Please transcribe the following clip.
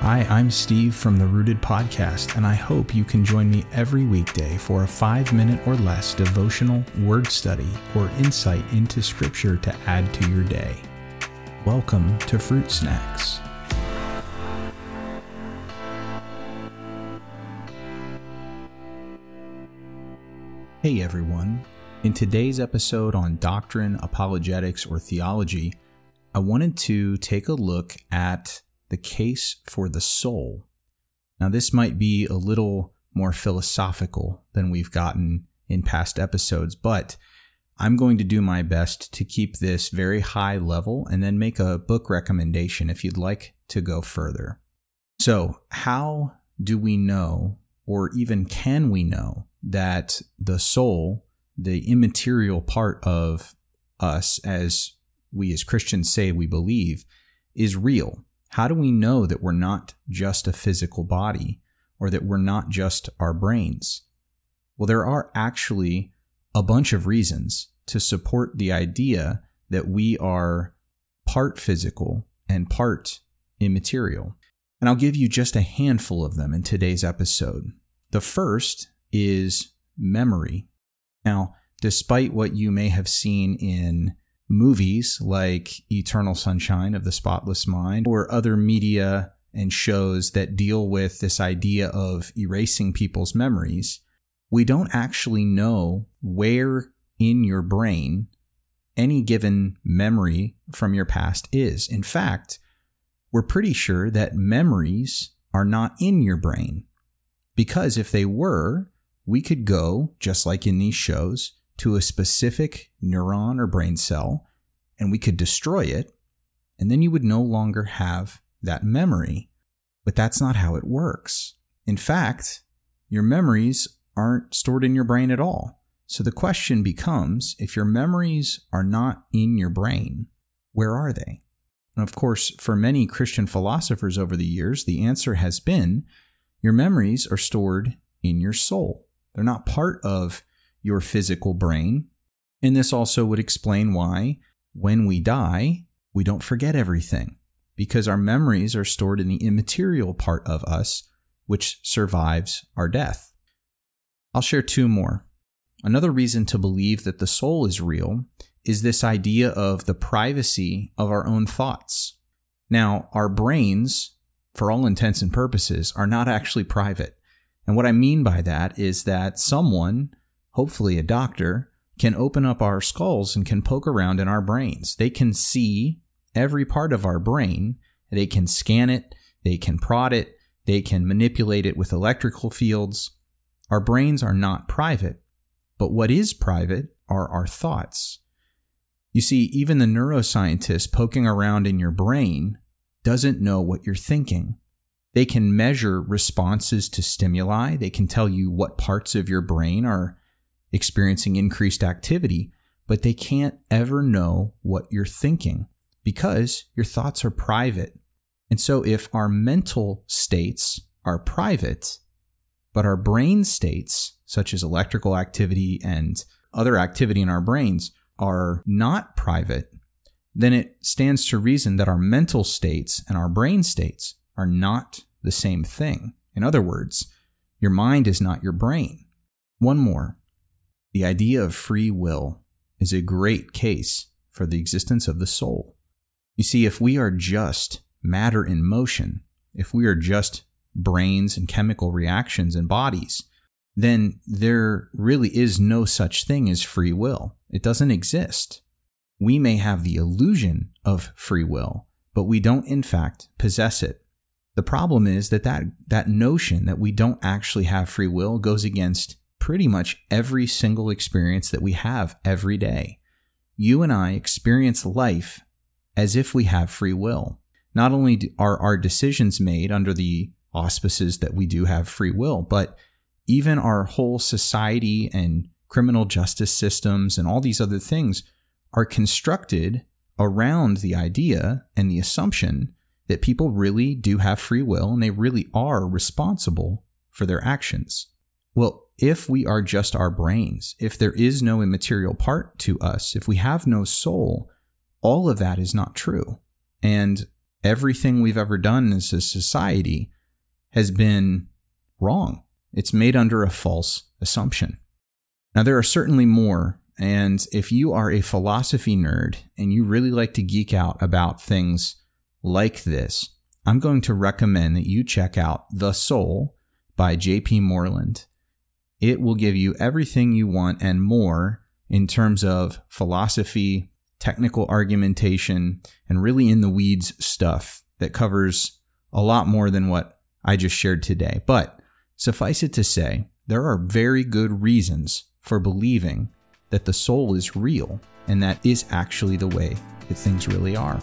Hi, I'm Steve from the Rooted Podcast, and I hope you can join me every weekday for a five minute or less devotional word study or insight into Scripture to add to your day. Welcome to Fruit Snacks. Hey everyone. In today's episode on doctrine, apologetics, or theology, I wanted to take a look at the case for the soul. Now, this might be a little more philosophical than we've gotten in past episodes, but I'm going to do my best to keep this very high level and then make a book recommendation if you'd like to go further. So, how do we know, or even can we know, that the soul, the immaterial part of us as we as Christians say we believe, is real? How do we know that we're not just a physical body or that we're not just our brains? Well, there are actually a bunch of reasons to support the idea that we are part physical and part immaterial. And I'll give you just a handful of them in today's episode. The first is memory. Now, despite what you may have seen in movies like Eternal Sunshine of the Spotless Mind or other media and shows that deal with this idea of erasing people's memories, we don't actually know where in your brain any given memory from your past is. In fact, we're pretty sure that memories are not in your brain. Because if they were, we could go, just like in these shows, to a specific neuron or brain cell and we could destroy it, and then you would no longer have that memory. But that's not how it works. In fact, your memories aren't stored in your brain at all. So the question becomes if your memories are not in your brain, where are they? And of course, for many Christian philosophers over the years, the answer has been your memories are stored in your soul. They're not part of your physical brain. And this also would explain why, when we die, we don't forget everything because our memories are stored in the immaterial part of us, which survives our death. I'll share two more. Another reason to believe that the soul is real is this idea of the privacy of our own thoughts. Now, our brains, for all intents and purposes, are not actually private. And what I mean by that is that someone hopefully a doctor, can open up our skulls and can poke around in our brains. They can see every part of our brain. They can scan it, they can prod it, they can manipulate it with electrical fields. Our brains are not private, but what is private are our thoughts. You see, even the neuroscientist poking around in your brain doesn't know what you're thinking. They can measure responses to stimuli. They can tell you what parts of your brain are experiencing increased activity, but they can't ever know what you're thinking because your thoughts are private. And so, if our mental states are private, but our brain states, such as electrical activity and other activity in our brains, are not private, then it stands to reason that our mental states and our brain states are not the same thing. In other words, your mind is not your brain. One more. The idea of free will is a great case for the existence of the soul. You see, if we are just matter in motion, if we are just brains and chemical reactions and bodies, then there really is no such thing as free will. It doesn't exist. We may have the illusion of free will, but we don't in fact possess it. The problem is that that, that notion that we don't actually have free will goes against pretty much every single experience that we have every day. You and I experience life as if we have free will. Not only are our decisions made under the auspices that we do have free will, but even our whole society and criminal justice systems and all these other things are constructed around the idea and the assumption that people really do have free will and they really are responsible for their actions. Well, if we are just our brains, if there is no immaterial part to us, if we have no soul, all of that is not true. And everything we've ever done as a society has been wrong. It's made under a false assumption. Now, there are certainly more. And if you are a philosophy nerd and you really like to geek out about things like this, I'm going to recommend that you check out The Soul by J.P. Moreland. It will give you everything you want and more in terms of philosophy, technical argumentation, and really in the weeds stuff that covers a lot more than what I just shared today. But suffice it to say, there are very good reasons for believing that the soul is real and that is actually the way that things really are.